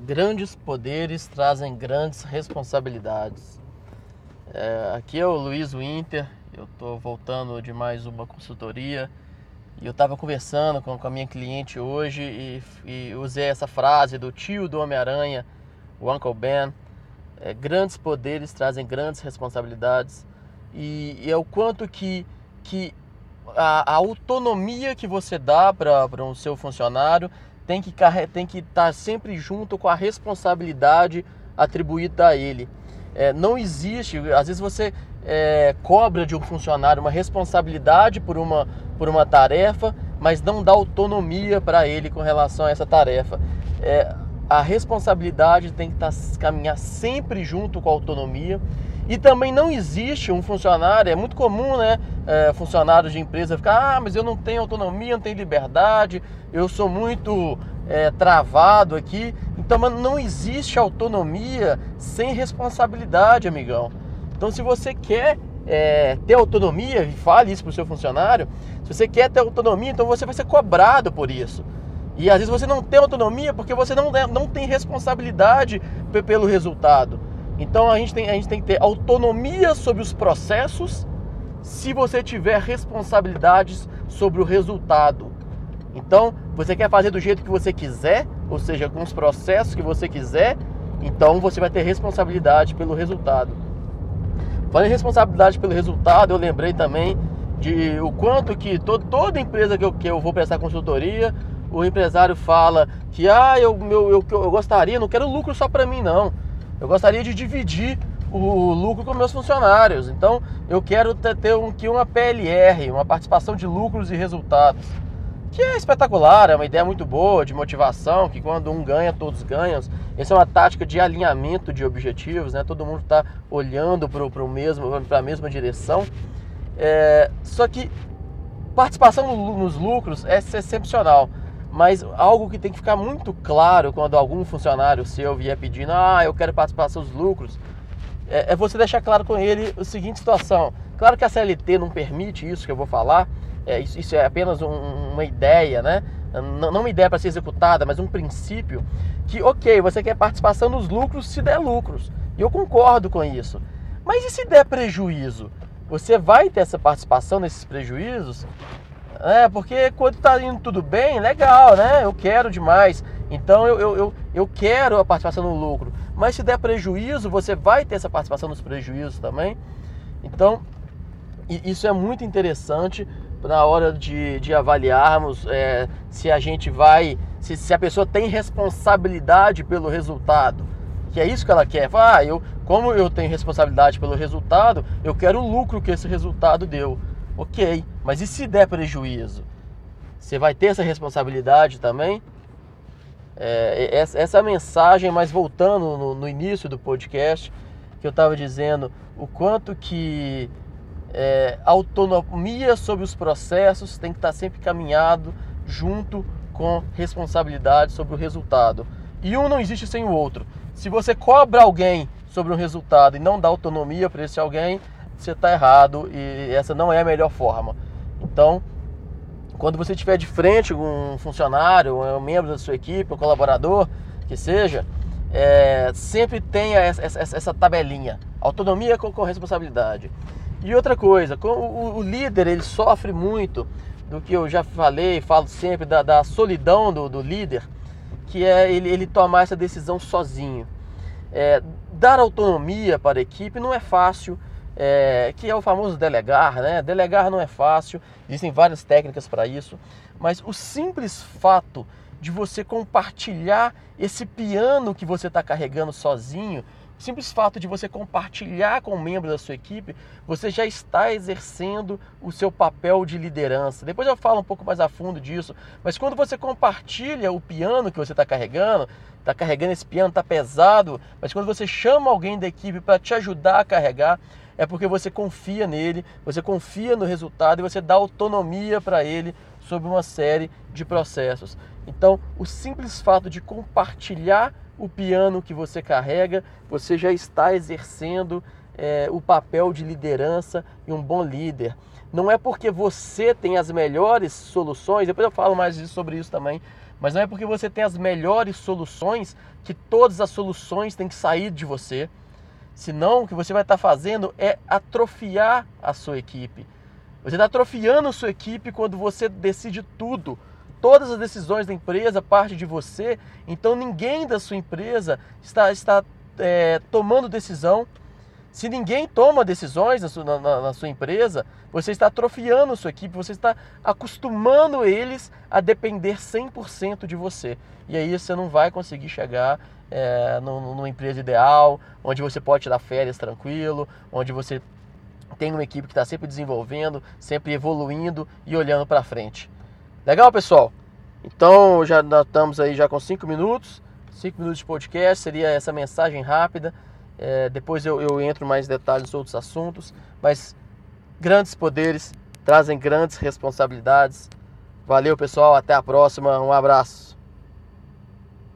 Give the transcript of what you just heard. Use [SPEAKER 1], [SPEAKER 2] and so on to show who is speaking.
[SPEAKER 1] Grandes poderes trazem grandes responsabilidades. É, aqui é o Luiz Winter, eu estou voltando de mais uma consultoria e eu estava conversando com, com, a minha cliente hoje e, e, usei essa frase do tio do Homem-Aranha, o Uncle Ben. É, grandes poderes trazem grandes responsabilidades e, e é o quanto que, que a, a autonomia que você dá para um seu funcionário tem que tem que estar tá sempre junto com a responsabilidade atribuída a ele. É, não existe, às vezes você é, cobra de um funcionário uma responsabilidade por uma, por uma tarefa, mas não dá autonomia para ele com relação a essa tarefa. É, a responsabilidade tem que tá, caminhar sempre junto com a autonomia. E também não existe um funcionário, é muito comum, né? É, funcionários de empresa ficar, ah, mas eu não tenho autonomia, não tenho liberdade, eu sou muito é, travado aqui. Então, não existe autonomia sem responsabilidade, amigão. Então, se você quer é, ter autonomia, fale isso para o seu funcionário. Se você quer ter autonomia, então você vai ser cobrado por isso. E às vezes você não tem autonomia porque você não, não tem responsabilidade pelo resultado. Então a gente, tem, a gente tem que ter autonomia sobre os processos se você tiver responsabilidades sobre o resultado. Então, você quer fazer do jeito que você quiser, ou seja, com os processos que você quiser, então você vai ter responsabilidade pelo resultado. Falando em responsabilidade pelo resultado, eu lembrei também de o quanto que toda empresa que eu, que eu vou prestar consultoria, o empresário fala que ah, eu, meu, eu, eu gostaria, não quero lucro só para mim não. Eu gostaria de dividir o lucro com meus funcionários. Então, eu quero ter, um, que uma PLR, uma participação de lucros e resultados que é espetacular, é uma ideia muito boa de motivação, que quando um ganha, todos ganham. Essa é uma tática de alinhamento de objetivos, né? Todo mundo está olhando para mesmo, para a mesma direção. É, só que participação nos lucros é excepcional, mas algo que tem que ficar muito claro quando algum funcionário seu vier pedindo, ah, eu quero participar dos lucros, é, é você deixar claro com ele a seguinte situação. Claro que a CLT não permite isso que eu vou falar, é, isso, isso, é apenas um, uma ideia, né? Não, não uma ideia para ser executada, mas um princípio que, ok, você quer participação nos lucros se der lucros. E eu concordo com isso. Mas e se der prejuízo? Você vai ter essa participação nesses prejuízos? É, porque quando está indo tudo bem, legal, né? Eu quero demais. Então eu, eu, eu, eu quero a participação no lucro. Mas se der prejuízo, você vai ter essa participação nos prejuízos também. Então, isso é muito interessante na hora de, de avaliarmos é, se a gente vai, se, se a pessoa tem responsabilidade pelo resultado. Que é isso que ela quer. Ah, eu, como eu tenho responsabilidade pelo resultado, eu quero o lucro que esse resultado deu. Ok, mas e se der prejuízo? Você vai ter essa responsabilidade também? É, essa, essa mensagem, mas voltando no, no início do podcast, que eu estava dizendo o quanto que é, autonomia sobre os processos tem que estar sempre caminhado junto com responsabilidade sobre o resultado. E um não existe sem o outro. Se você cobra alguém sobre um resultado e não dá autonomia para esse alguém, você está errado e essa não é a melhor forma. Então, quando você estiver de frente com um funcionário, um membro da sua equipe, um colaborador, que seja, é, sempre tenha essa, essa, essa tabelinha. Autonomia com, com responsabilidade. E outra coisa, o, o líder ele sofre muito do que eu já falei, falo sempre da, da solidão do, do, líder, que é ele, ele tomar essa decisão sozinho. É, dar autonomia para a equipe não é fácil, é, que é o famoso delegar, né? Delegar não é fácil, existem várias técnicas para isso, mas o simples fato de você compartilhar esse piano que você está carregando sozinho simples fato de você compartilhar com um membro da sua equipe, você já está exercendo o seu papel de liderança. Depois eu falo um pouco mais a fundo disso, mas quando você compartilha o piano que você está carregando, está carregando esse piano, está pesado, mas quando você chama alguém da equipe para te ajudar a carregar, é porque você confia nele, você confia no resultado e você dá autonomia para ele sobre uma série de processos. Então, o simples fato de compartilhar o piano que você carrega, você já está exercendo é, o papel de liderança e um bom líder. Não é porque você tem as melhores soluções, depois eu falo mais sobre isso também, Mas não é porque você tem as melhores soluções que todas as soluções têm que sair de você. Senão, o que você vai estar fazendo é atrofiar a sua equipe. Você está atrofiando a sua equipe quando você decide tudo. Todas as decisões da empresa partem de você, então ninguém da sua empresa está, está é, tomando decisão. Se ninguém toma decisões na sua, na, na sua, empresa, você está atrofiando a sua equipe, você está acostumando eles a depender 100% de você. E aí você não vai conseguir chegar é, numa empresa ideal, onde você pode tirar férias tranquilo, onde você tem uma equipe que está sempre desenvolvendo, sempre evoluindo e olhando para frente. Legal, pessoal? Então já estamos aí já com 5 minutos, 5 minutos de podcast, seria essa mensagem rápida. É, depois eu, eu entro mais detalhes nos outros assuntos, mas grandes poderes trazem grandes responsabilidades. Valeu, pessoal, até a próxima, um abraço.